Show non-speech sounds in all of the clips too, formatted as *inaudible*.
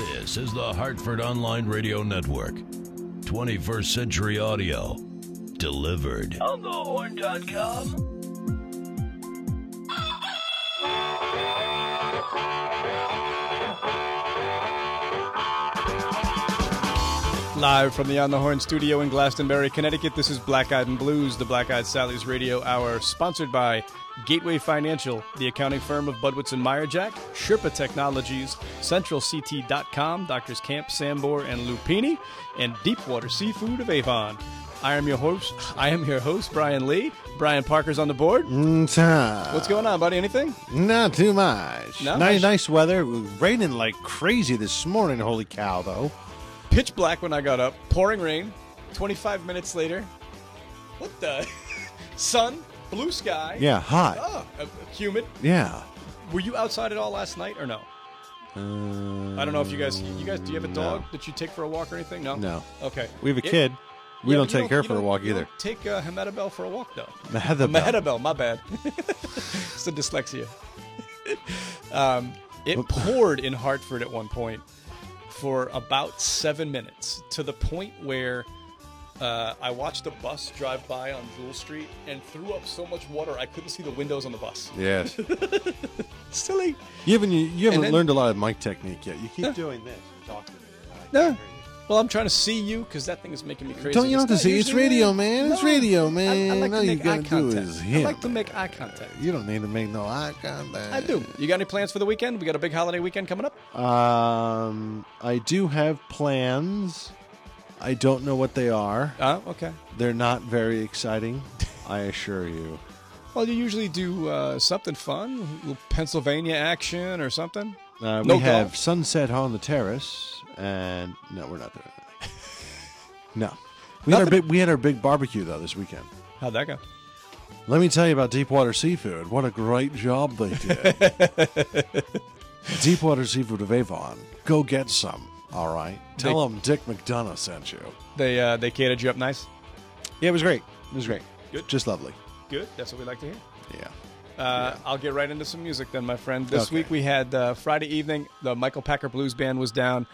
This is the Hartford Online Radio Network. 21st Century Audio. Delivered. On thehorn.com. Live from the On the Horn studio in Glastonbury, Connecticut, this is Black Eyed and Blues, the Black Eyed Sally's Radio Hour, sponsored by Gateway Financial, the accounting firm of Budwitz and Meyerjack, Sherpa Technologies, CentralCT.com, Doctors Camp, Sambor, and Lupini, and Deepwater Seafood of Avon. I am your host. I am your host, Brian Lee. Brian Parker's on the board. Mm-ta. What's going on, buddy? Anything? Not too much. No? nice, nice weather. It was raining like crazy this morning. Holy cow, though. Pitch black when I got up, pouring rain. 25 minutes later, what the? *laughs* Sun, blue sky. Yeah, hot. Oh, uh, humid. Yeah. Were you outside at all last night or no? Uh, I don't know if you guys, you guys, do you have a dog No. that you take for a walk or anything? No. No. Okay. We have a It- kid. We Yeah, don't take her for a walk either. don't Take uh, Hemetabel for a walk though. Mahedabel. Mahedabel, my bad. *laughs* it's the dyslexia. *laughs* um, it poured in Hartford at one point for about seven minutes to the point where uh, I watched a bus drive by on Jewell Street and threw up so much water I couldn't see the windows on the bus. Yes. *laughs* Silly. you haven't, you haven't then- learned a lot of mic technique yet. You keep doing this and talking. No. Well, I'm trying to see you because that thing is making me crazy. Don't you It's have to see? It's radio, man. It's No. radio, I, I man. like All you gotta do is I him. like to make eye contact. You don't need to make no eye contact. I do. You got any plans for the weekend? We got a big holiday weekend coming up. Um, I do have plans. I don't know what they are. Oh, okay. They're not very exciting, I assure you. Well, you usually do uh, something fun, a little Pennsylvania action or something. Uh, we No have golf? sunset on the terrace, and no, we're not doing anything. *laughs* no, we had our Nothing? big we had our big barbecue though this weekend. How'd that go? Let me tell you about Deepwater Seafood. What a great job they did. *laughs* Deepwater Seafood of Avon. Go get some. All right. Tell them Dick McDonough sent you. They uh, they catered you up nice. Yeah, it was great. It was great. Good. Just lovely. Good. That's what we like to hear. Yeah. Uh, I'll get right into some music then, my friend. This Okay. week we had uh, Friday evening. The Michael Packer Blues Band was down.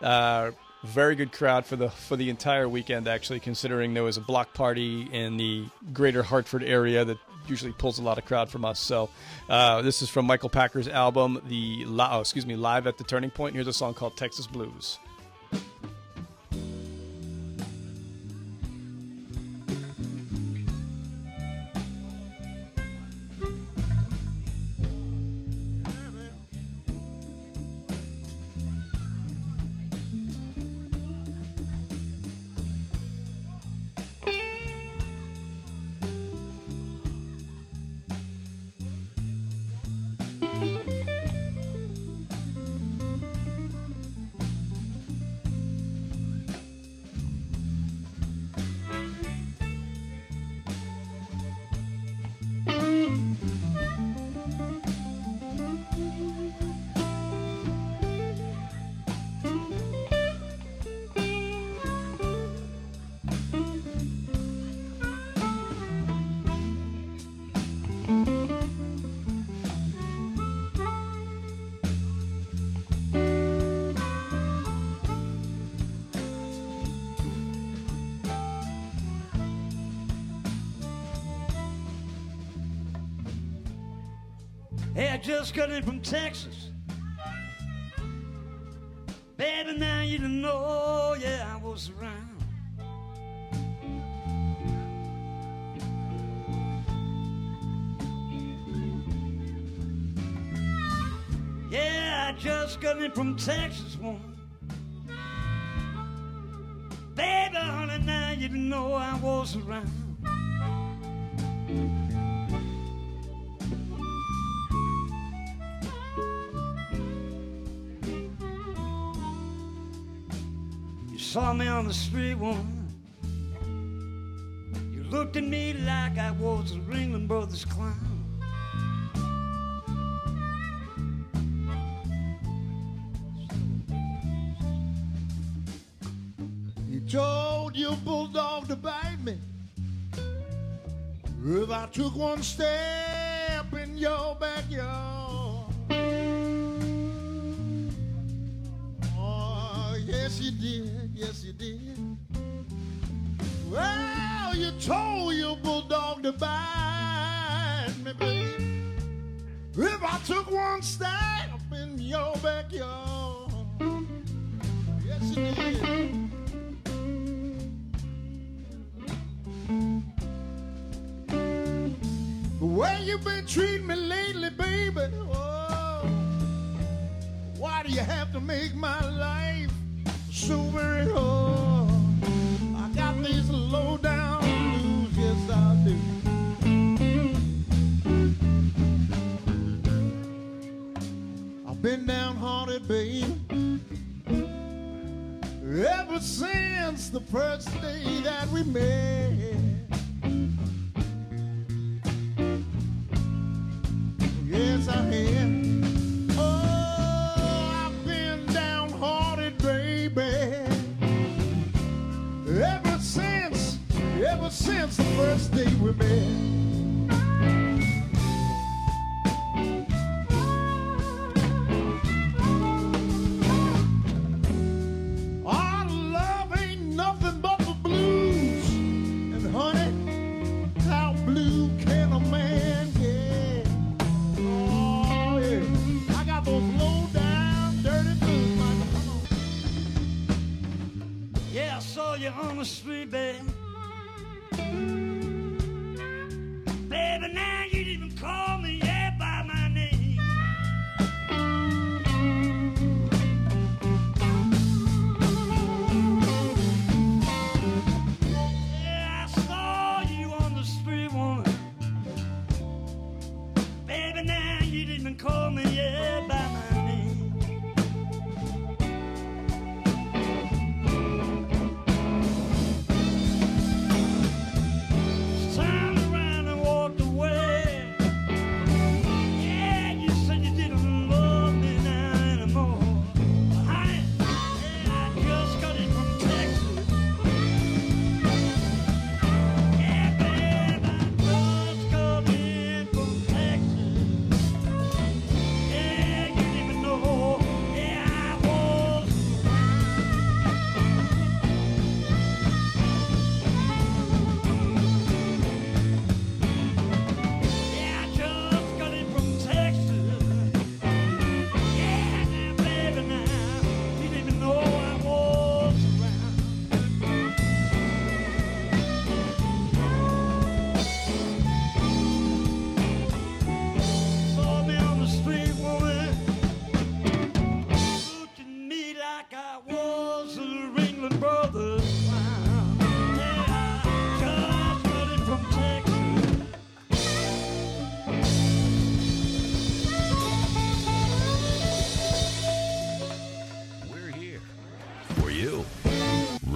Uh, very good crowd for the for the entire weekend. Actually, considering there was a block party in the greater Hartford area that usually pulls a lot of crowd from us. So uh, this is from Michael Packer's album, the oh, excuse me, live at the Turning Point. Here's a song called Texas Blues. Just got in from Texas. Baby, now you don't know, yeah, I was around. Yeah, I just got in from Texas, woman. Baby, honey, now you don't know I was around. saw me on the street, one. You looked at me like I was a Ringling Brothers clown. You told your bulldog to bite me if I took one step in your backyard. Oh, yes you did yes you did. Well, you told your bulldog to bite me, baby. If I took one step in your backyard, yes you did. Where you been treating me lately, baby? Oh, why do you have to make my life so very hard. I got these low down blues, yes I do. I've been downhearted, baby, ever since the first day that we met. Yes, I have. since the first day we met.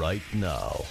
right now.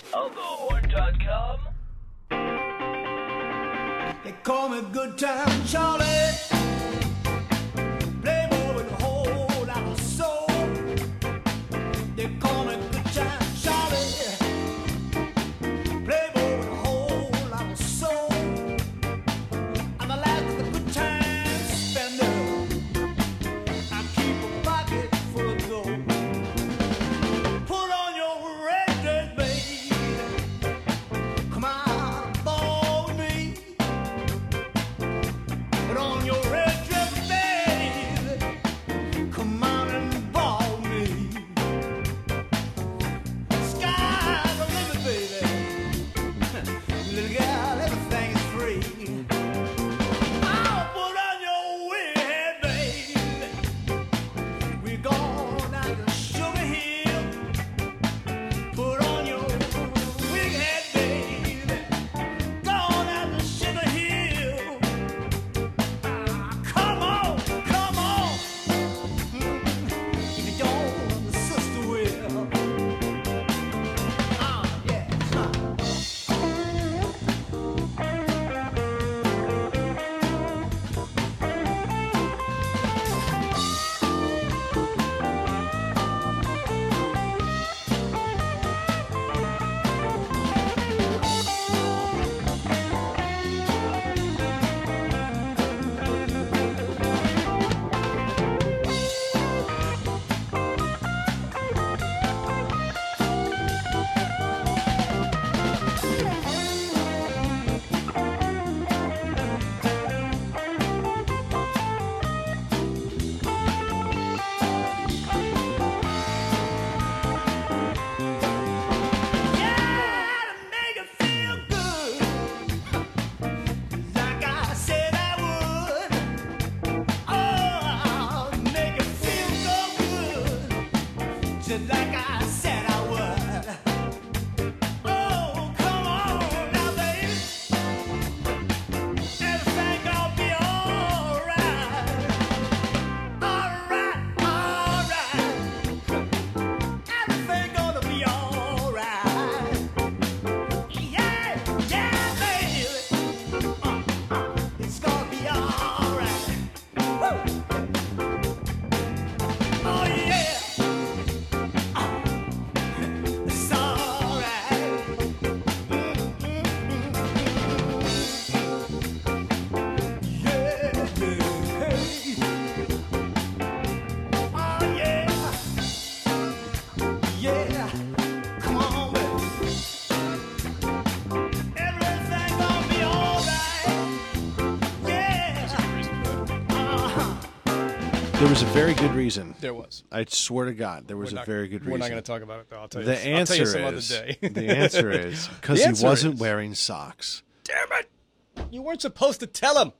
There was a very good reason. There was. I swear to God, there was We're a very good reason. We're not going to talk about it though. I'll tell you. The I'll tell answer you some is other day. the answer *laughs* is because he wasn't is- wearing socks. Damn it! You weren't supposed to tell him.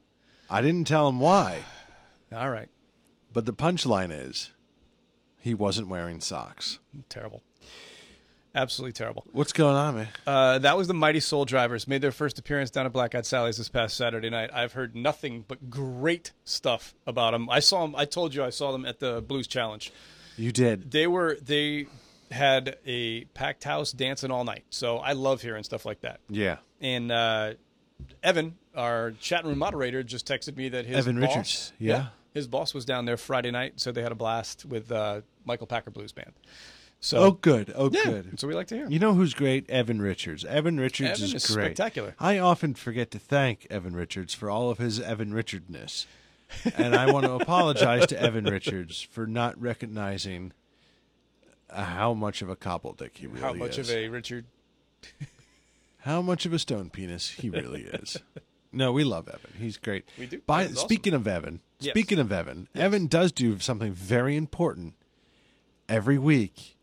I didn't tell him why, *sighs* All right. but the punchline is he wasn't wearing socks. Terrible. Absolutely terrible. What's going on, man? Uh, that was the Mighty Soul Drivers. Made their first appearance down at Black Eyed Sally's this past Saturday night. I've heard nothing but great stuff about them. I saw them. I told you I saw them at the Blues Challenge. You did. They were they had a packed house dancing all night. So I love hearing stuff like that. Yeah. And uh, Evan, our chat room moderator, just texted me that his Evan boss- Richards, yeah. his boss was down there Friday night, so they had a blast with uh, Michael Packer Blues Band. So Oh, good. Oh, yeah, good. that's what we like to hear. You know who's great? Evan Richards. Evan Richards Evan is, is great. spectacular. I often forget to thank Evan Richards for all of his Evan Richardness. and I want to *laughs* apologize to Evan Richards for not recognizing uh, how much of a cobbledick he really is. How much is. of a Richard? *laughs* how much of a stone penis he really is. No, we love Evan. He's great. We do. By awesome. speaking of Evan, Yes. speaking of Evan, Evan does do something very important every week,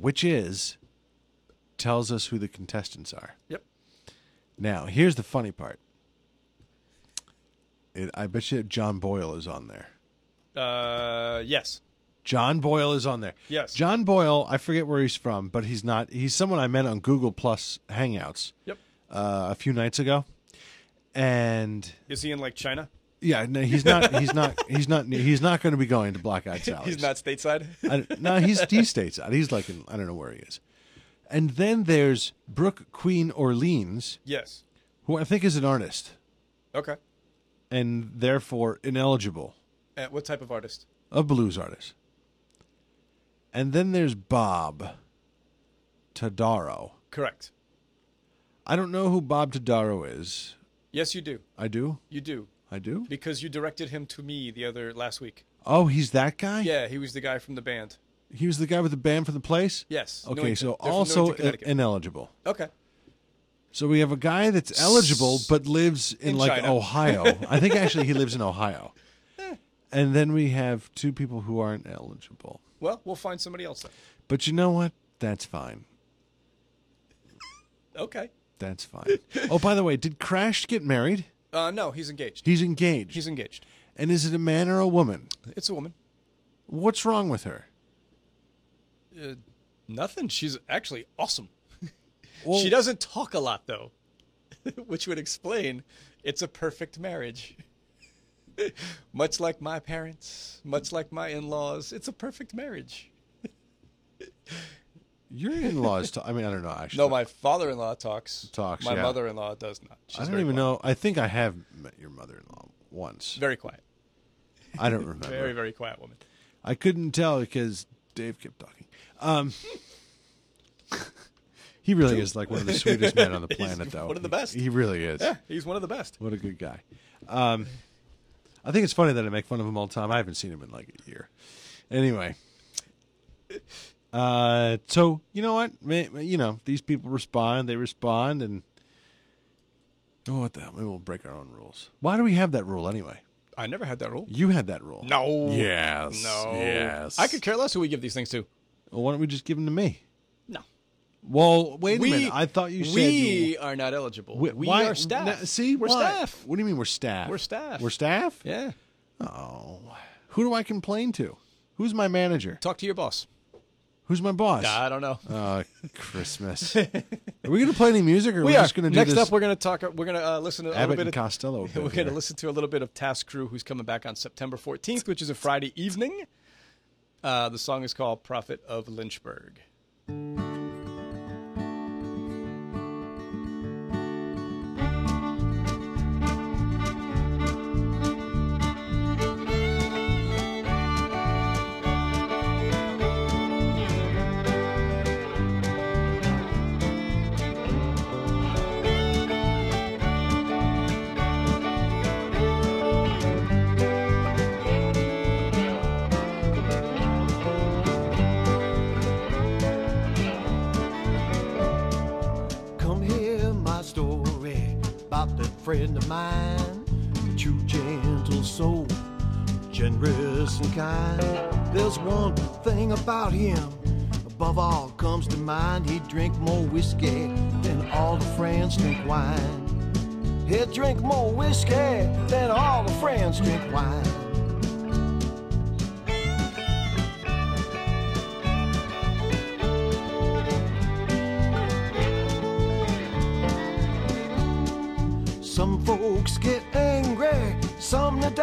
which is tells us who the contestants are. Yep. Now, here's the funny part. It, I bet you John Boyle is on there. Uh, yes. John Boyle is on there. Yes. John Boyle, I forget where he's from, but he's not. He's someone I met on Google Plus Hangouts Yep. uh, a few nights ago, and Is he in like China? Yeah, no, he's not. He's not. He's not. He's not going to be going to Black Eyed *laughs* Sally's. He's not stateside. I, no, he's he states he's like in, I don't know where he is. And then there's Brooke Queen Orleans, yes. who I think is an artist Okay. and therefore ineligible, Uh, what type of artist? a blues artist. And then there's Bob Tadaro. Correct. I don't know who Bob Tadaro is. Yes, you do. I do. You do I do. because you directed him to me the other last week. Oh, he's that guy. Yeah, he was the guy from the band. he was the guy with the band for the place. Yes. Okay, so They're from also Connecticut. ineligible. okay. So we have a guy that's eligible but lives in, In like China. Ohio. *laughs* I think actually he lives in Ohio. *laughs* Eh. And then we have two people who aren't eligible. Well, we'll find somebody else then. But you know what? That's fine. Okay. That's fine. oh, by the way, did Crash get married? Uh, no, he's engaged. He's engaged. He's engaged. and is it a man or a woman? It's a woman. What's wrong with her? Uh, nothing. She's actually awesome. *laughs* Well, she doesn't talk a lot though, *laughs* which would explain it's a perfect marriage. *laughs* much like my parents, much like my in-laws, it's a perfect marriage. Your in-laws. Ta- I mean, I don't know. Actually, No, my father-in-law talks. Talks, My yeah. mother-in-law does not. She's I don't even quiet. know. I think I have met your mother-in-law once. Very quiet. I don't remember. Very, very quiet woman. I couldn't tell because Dave kept talking. Um, *laughs* he really is like one of the sweetest men on the *laughs* planet, though. one of the best. He really is. Yeah, he's one of the best. What a good guy. Um, I think it's funny that I make fun of him all the time. I haven't seen him in like a year. Anyway, uh, so you know what? Ma- You know these people respond. They respond, and oh, what the hell? Maybe we'll break our own rules. Why do we have that rule anyway? I never had that rule. You had that rule. No. Yes. No. Yes. I could care less who we give these things to. Well, why don't we just give them to me? No. Well, wait a minute. I thought you said we you, are not eligible. Wh- we why- are staff. Now, see, we're why? staff. What do you mean we're staff? We're staff. We're staff. Yeah. Oh, who do I complain to? Who's my manager? Talk to your boss. Who's my boss? I don't know. Uh, Christmas. *laughs* are we going to play any music, or are we, are. just going to do Next this? up, we're going to talk. We're going to uh, listen to a Abbott little bit of Costello. *laughs* We're going to listen to a little bit of Tas Cru, who's coming back on September 14th, which is a Friday evening. Uh, the song is called "Prophet of Lynchburg." That friend of mine. A true gentle soul, generous and kind. There's one thing about him, above all comes to mind. He'd drink more whiskey than all the friends drink wine. He'd drink more whiskey than all the friends drink wine.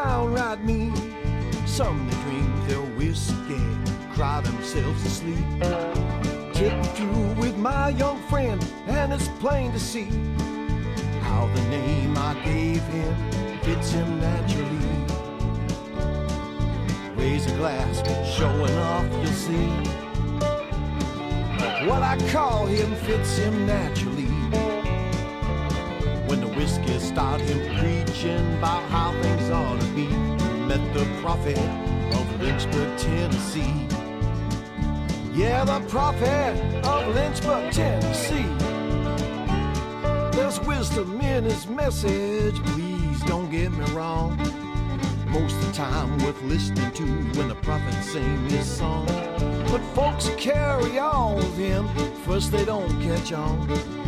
Downright mean. Some they drink their whiskey, cry themselves to sleep. Tip through with my young friend, and it's plain to see how the name I gave him fits him naturally. Raise a glass, showing off, you'll see. What I call him fits him naturally. When the whiskey started him preaching about how things ought to be, met the prophet of Lynchburg, Tennessee. Yeah, the prophet of Lynchburg, Tennessee. There's wisdom in his message, please don't get me wrong. Most of the time worth listening to when the prophet sing his song. But folks carry on with him, first they don't catch on.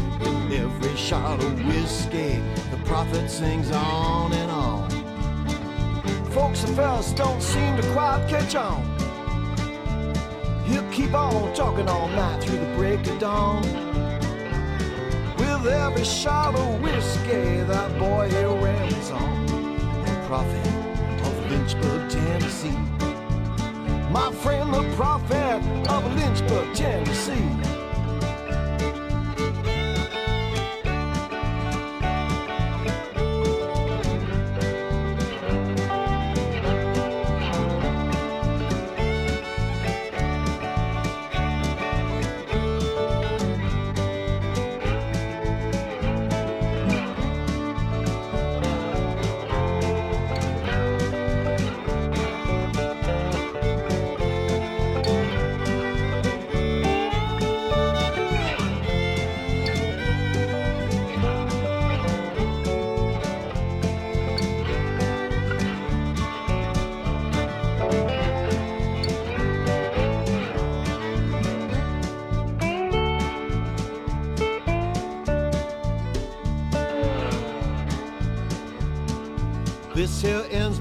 Every shot of whiskey, the prophet sings on and on. Folks at first don't seem to quite catch on. He'll keep on talking all night through the break of dawn. With every shot of whiskey, that boy he rambles on. The prophet of Lynchburg, Tennessee. My friend, the prophet of Lynchburg, Tennessee.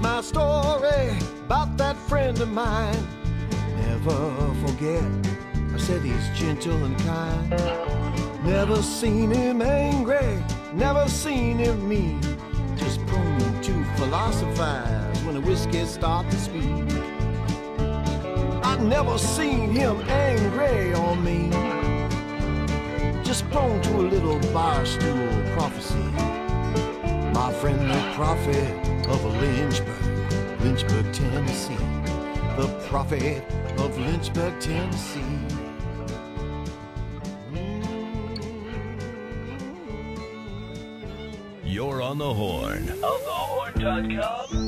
My story about that friend of mine. Never forget, I said he's gentle and kind. Never seen him angry, never seen him mean. Just prone to philosophize when the whiskey start to speak. I never seen him angry or mean. Just prone to a little bar stool prophecy. My friend the prophet of Lynchburg, Lynchburg, Tennessee. The prophet of Lynchburg, Tennessee. You're on the horn. Althehorn.com.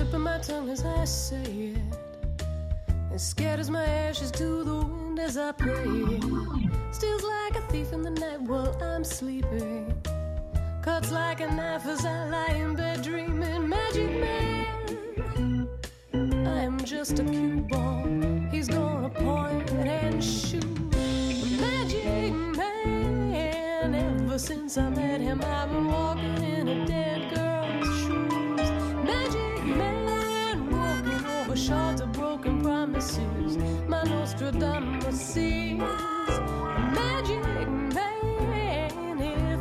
tip of my tongue as I say it. It scatters my ashes to the wind as I pray. Steals like thief in the night while I'm sleeping. Cuts like a knife as I lie in bed dreaming. Magic man, I am just a cue ball. He's gonna point and shoot. Magic man, ever since I met him, I've been walking in a dead girl's shoes. Magic man, walking over shards of broken promises. My Nostradamus sees.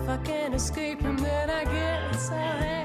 If I can't escape him, then I guess I'll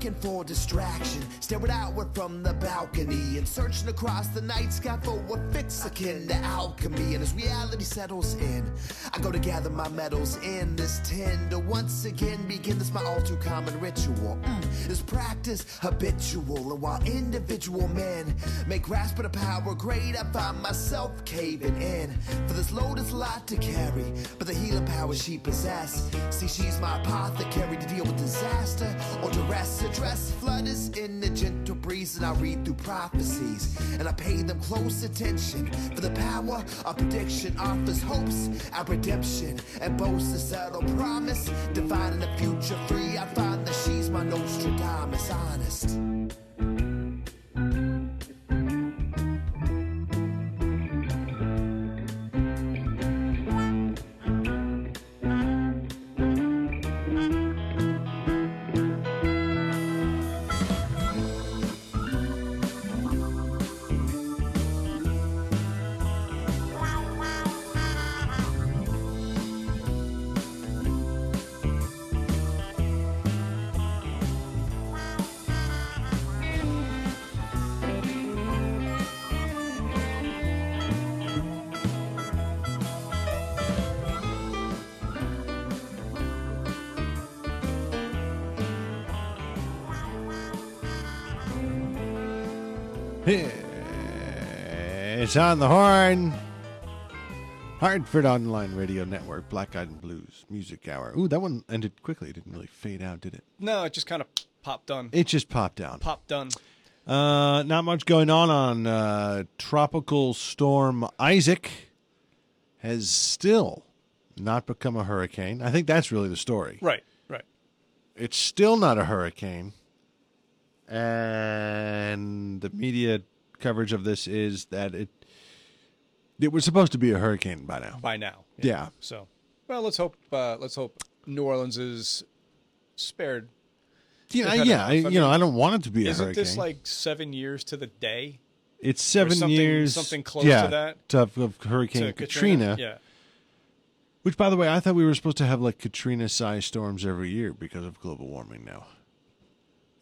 looking for distraction, staring outward from the balcony and searching across the night sky for a fix akin to alchemy. And as reality settles in, I go to gather my medals in this tin to once again begin this my all too common ritual. Mm, this practice habitual, and while individual men may grasp at a power great, I find myself caving in. For this load is a lot to carry, but the healing power she possess. See, she's my apothecary to deal with disaster or duress. Address flutters in the gentle breeze, and I read through prophecies, and I pay them close attention. For the power of prediction offers hopes at redemption, and boasts a subtle promise, dividing the future free. I find that she's my Nostradamus, honest. It's on the horn. Hartford Online Radio Network, Black Eyed and Blues Music Hour. Ooh, that one ended quickly. It didn't really fade out, did it? No, it just kind of popped done. It just popped down. Popped done. Uh, not much going on on uh, Tropical Storm Isaac has still not become a hurricane. I think that's really the story. Right, right. It's still not a hurricane. And the media coverage of this is that it it was supposed to be a hurricane by now. By now. Yeah. So, well, let's hope. Uh, let's hope New Orleans is spared. Yeah, yeah. I, you know, I don't want it to be a hurricane. this like seven years to the day? it's seven something- years, something close yeah, to that? of, of Hurricane to Katrina. Yeah. Which, by the way, I thought we were supposed to have like Katrina-sized storms every year because of global warming. Now,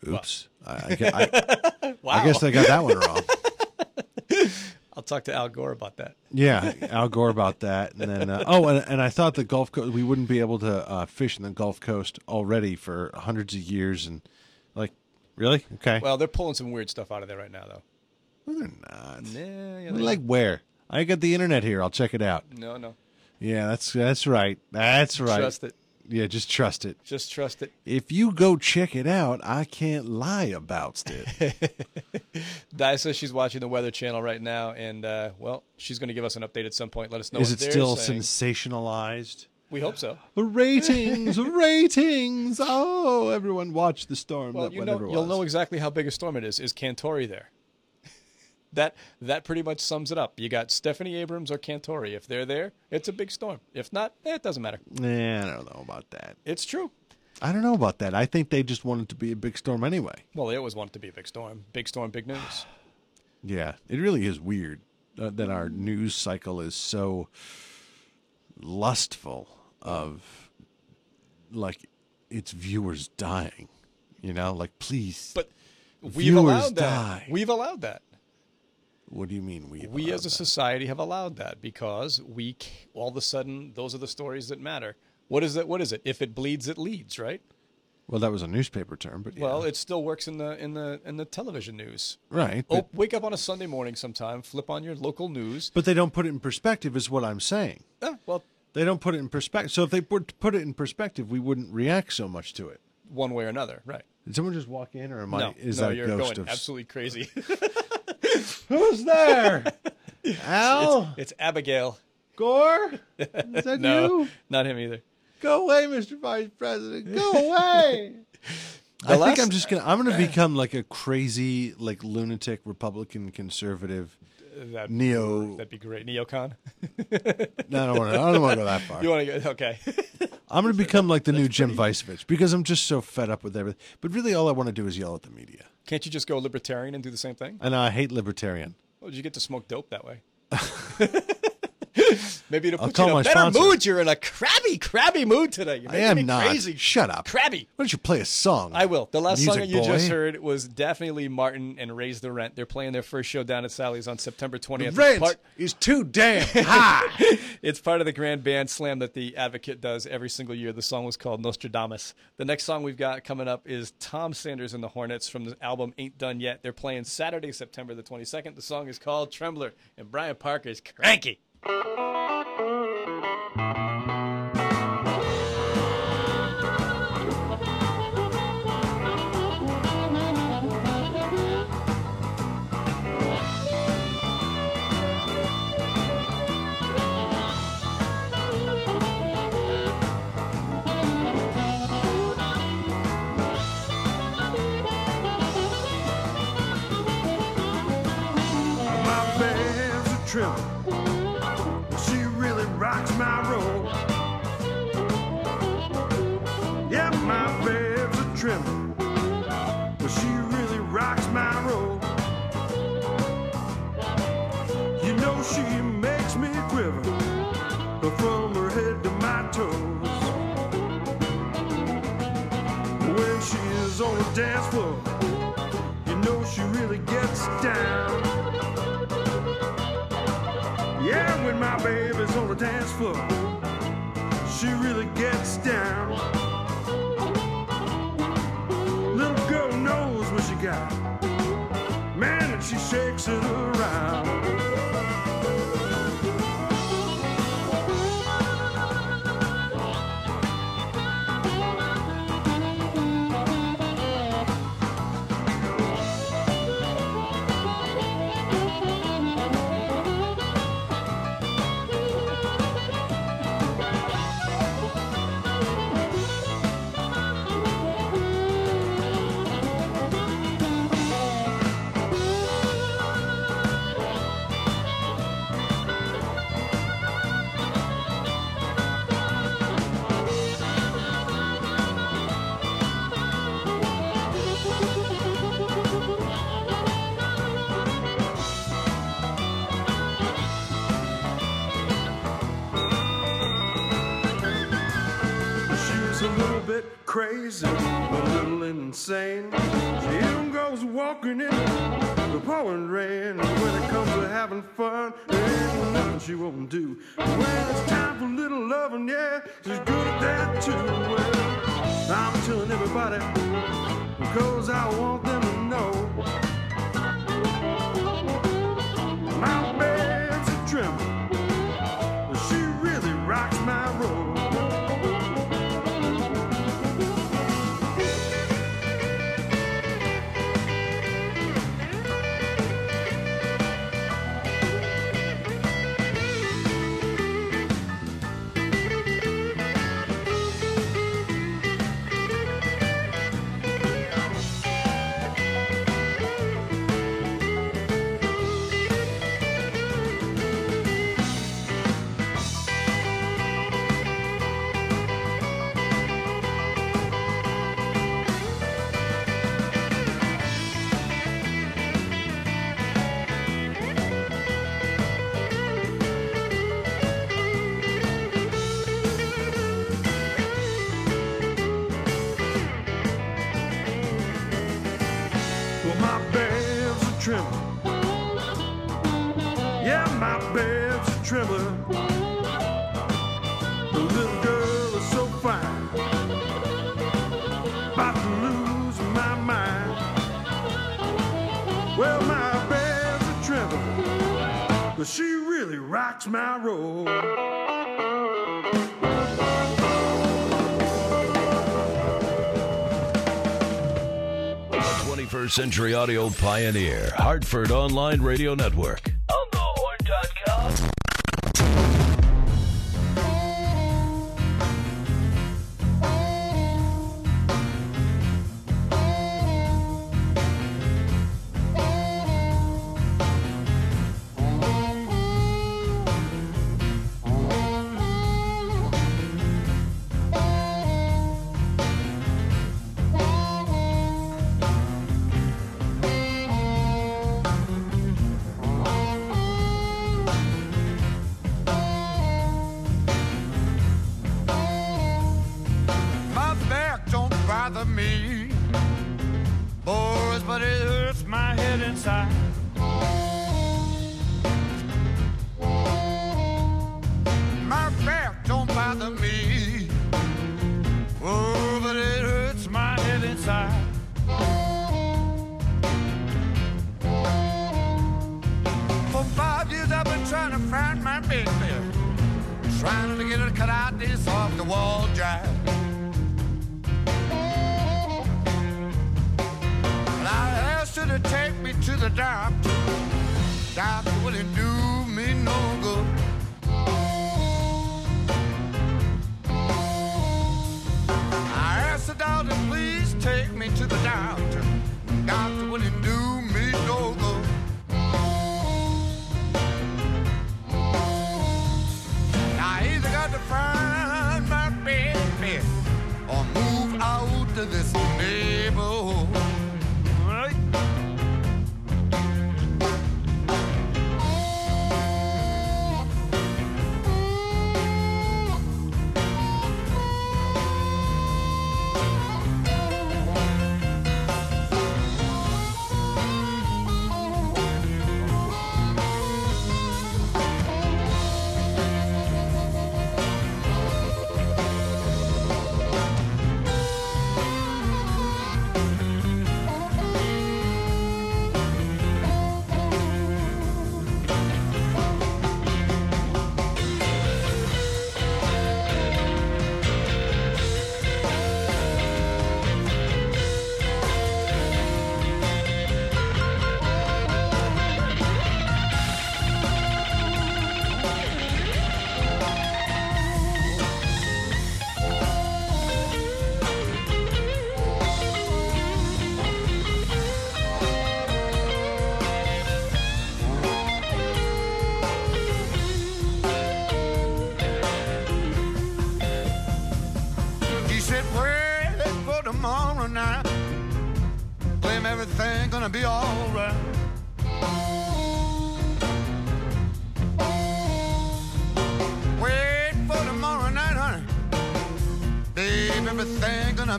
Oops. I, I, *laughs* I, Wow. I guess I got that one wrong. *laughs* I'll talk to Al Gore about that. Yeah, Al Gore about that, and then uh, oh, and, and I thought the Gulf Coast we wouldn't be able to uh, fish in the Gulf Coast already for hundreds of years, and like, really? Okay, Well, they're pulling some weird stuff out of there right now, though. well, they're not. Yeah, yeah, they- Like where? I got the internet here. I'll check it out. no, no. Yeah, that's that's right. That's right. Trust it. Yeah, just trust it. Just trust it. If you go check it out, I can't lie about it. *laughs* Di says she's watching the Weather Channel right now, and uh, well, she's going to give us an update at some point. Let us know. Is it still saying. sensationalized? We hope so. Ratings, *laughs* ratings. Oh, everyone watch the storm. Well, that you know, you'll know exactly how big a storm it is. Is Cantore there? That that pretty much sums it up. You got Stephanie Abrams or Cantore. If they're there, it's a big storm. If not, eh, it doesn't matter. Nah, I don't know about that. It's true. I don't know about that. I think they just want it to be a big storm anyway. Well, they always want it to be a big storm. Big storm, big news. Yeah, it really is weird uh, that our news cycle is so lustful of like its viewers dying. You know, like please. But we've Viewers allowed that. die. We've allowed that. What do you mean we? we as a society have allowed that because we all of a sudden those are the stories that matter. What is it? What is it? If it bleeds, it leads, right? well, that was a newspaper term, but yeah. Well, it still works in the in the in the television news. right. But, Oh, wake up on a Sunday morning sometime, flip on your local news. but they don't put it in perspective, is what I'm saying. Ah, well, They don't put it in perspective. So if they put put it in perspective, we wouldn't react so much to it. one way or another, right? Did someone just walk in, or am I? no, Is no, that a you're ghost going of? absolutely crazy. *laughs* Who's there? Al it's Abigail. Gore? Is that *laughs* No, you? not him either. Go away, Mr. Vice President. Go away. I The think I'm just gonna. I'm gonna become like a crazy, like lunatic Republican conservative That, neo. That'd be great. Neocon. *laughs* No, I don't want to. I don't want to go that far. You want to go? Okay. *laughs* I'm gonna become like the new Jim Vicevich because I'm just so fed up with everything. But really, all I want to do is yell at the media, Can't you just go libertarian and do the same thing? and I hate libertarian. Oh, did you get to smoke dope that way? *laughs* Maybe it'll put you in a better sponsor. mood. You're in a crabby, crabby mood today. You're I am not. crazy. Shut up. Crabby. Why don't you play a song? I will. The last song that Music you just heard was Daphne Lee Martin and Raise the Rent. They're playing their first show down at Sally's on September 20th. It's Rent part- is too damn *laughs* high. it's part of the grand band slam that the Advocate does every single year. The song was called Nostradamus. The next song we've got coming up is Tom Sanders and the Hornets from the album Ain't Done Yet. They're playing Saturday, September the 22nd. The song is called Trembler, and Brian Parker is cranky. My you won't do. watch century audio pioneer, Hartford Online Radio Network.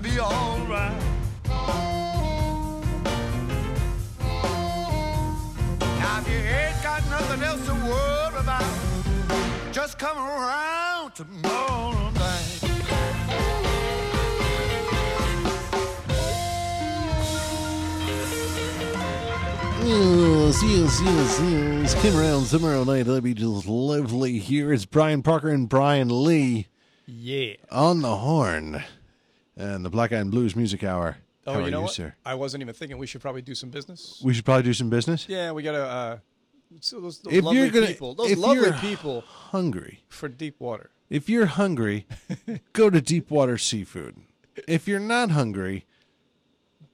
gonna be alright. Now, if you ain't got nothing else to worry about, just come around tomorrow night. Yes, yes, yes, yes. Come around tomorrow night. That'd be just lovely. Here it's Brian Parker and Brian Lee. Yeah. On the horn. And the Black Eyed and Blues Music Hour. Oh, How you are know you, what? sir? I wasn't even thinking we should probably do some business. We should probably do some business. Yeah, we gotta. Uh, so those those If lovely you're gonna- people, those if lovely you're- people Hungry. for deep water. If you're hungry, *laughs* go to Deepwater Seafood. If you're not hungry,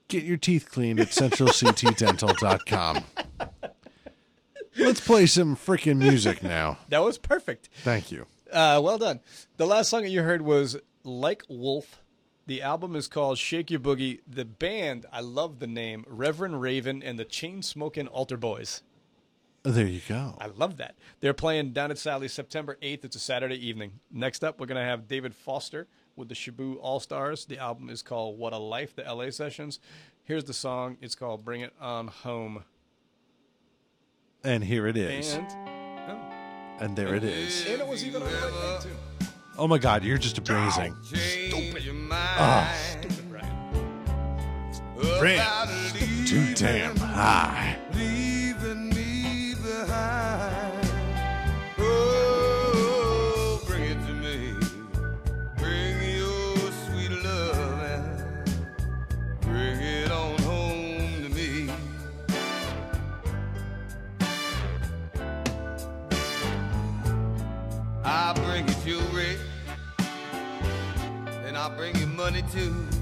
get your teeth cleaned at centralctdental.com. Let's play some freaking music now. *laughs* That was perfect. Thank you. Uh, well done. The last song that you heard was Like Wolf. The album is called Shake Your Boogie. The band, I love the name, Reverend Raven and the Chain Smoking Altar Boys. There you go. I love that. They're playing down at Sally's September 8th. It's a Saturday evening. Next up, we're going to have David Foster with the Shaboo All Stars. The album is called What a Life, the LA Sessions. Here's the song. It's called Bring It On Home. And here it is. And, oh. And there it is. and it was even on the right thing, too. Oh my God, you're just amazing. Stupid. Ah, Friends, leaving- too damn high. Bring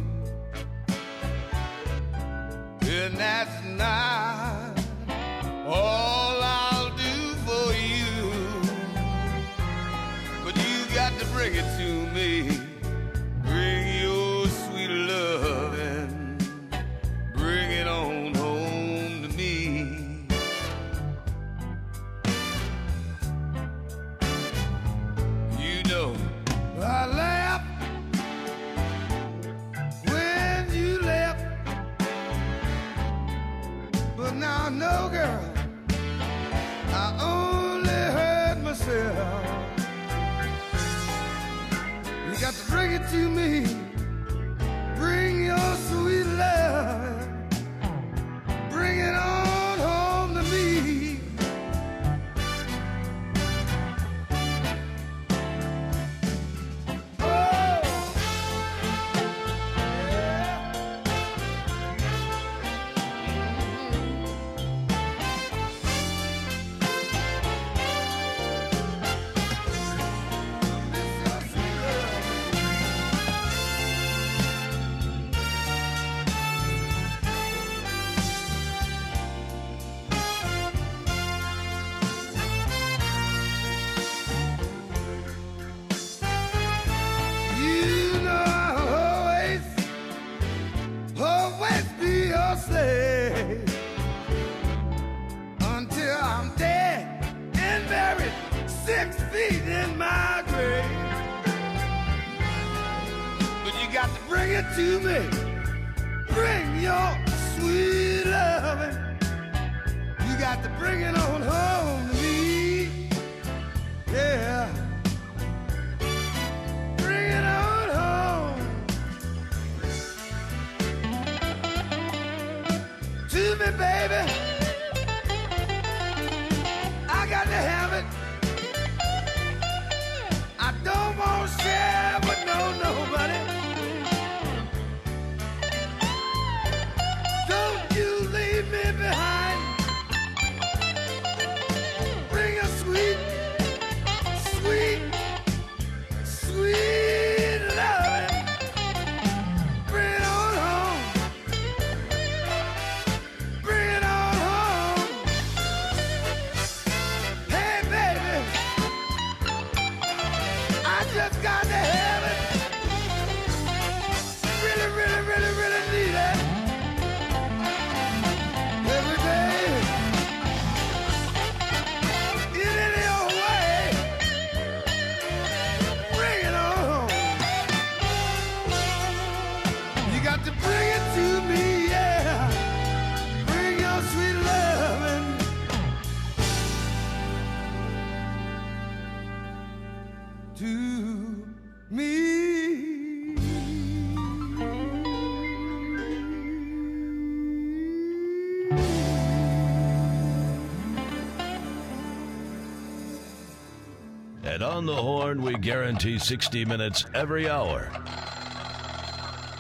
On the Horn, we guarantee 60 minutes every hour.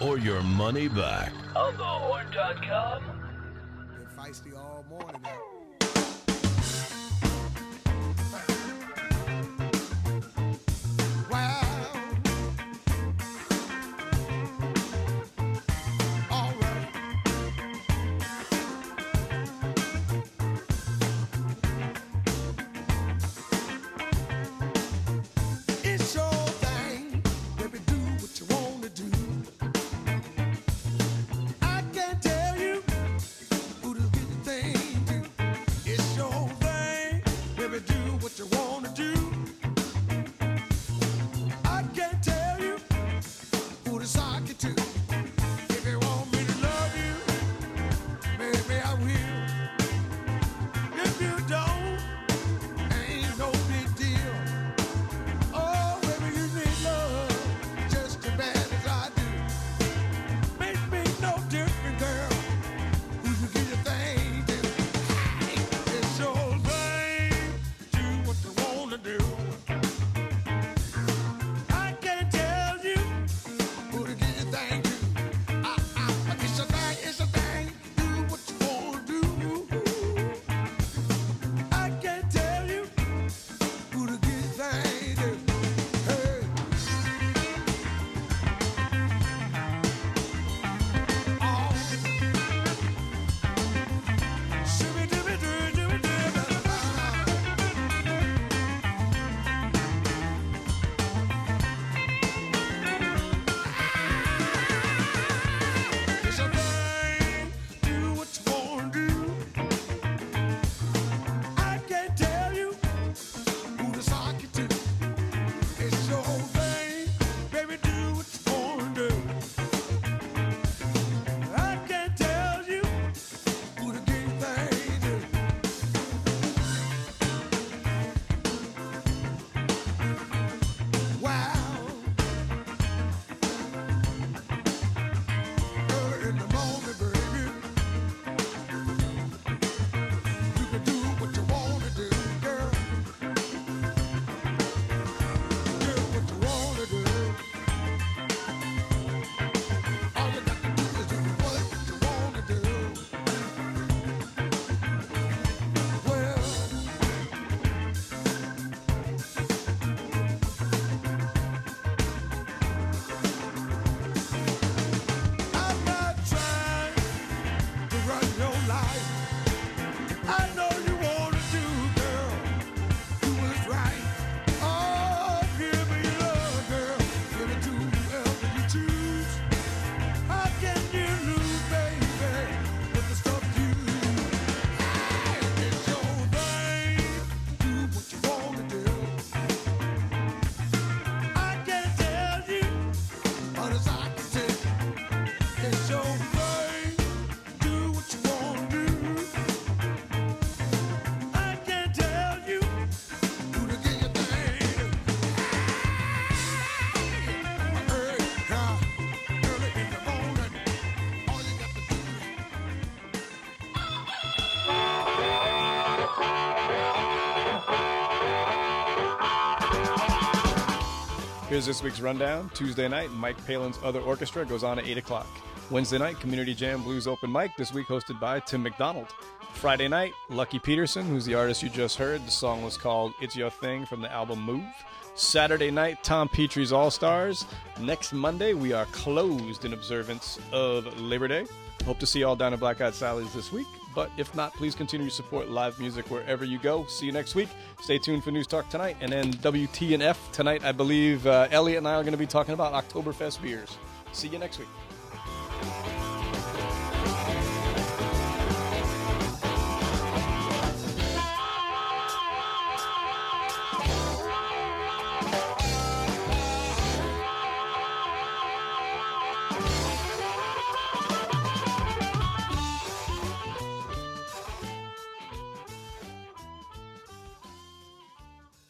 Or your money back. Been Here's this week's rundown. Tuesday night, Mike Palin's Other Orchestra goes on at 8 o'clock. Wednesday night, Community Jam Blues Open Mic, this week hosted by Tim McDonald. Friday night, Lucky Peterson, who's the artist you just heard. The song was called It's Your Thing from the album Move. Saturday night, Tom Petrie's All Stars. Next Monday, we are closed in observance of Labor Day. Hope to see you all down at Black Eyed Sally's this week. But if not, please continue to support live music wherever you go. See you next week. Stay tuned for News Talk tonight. And then WTNF tonight, I believe uh, Elliot and I are going to be talking about Oktoberfest beers. See you next week.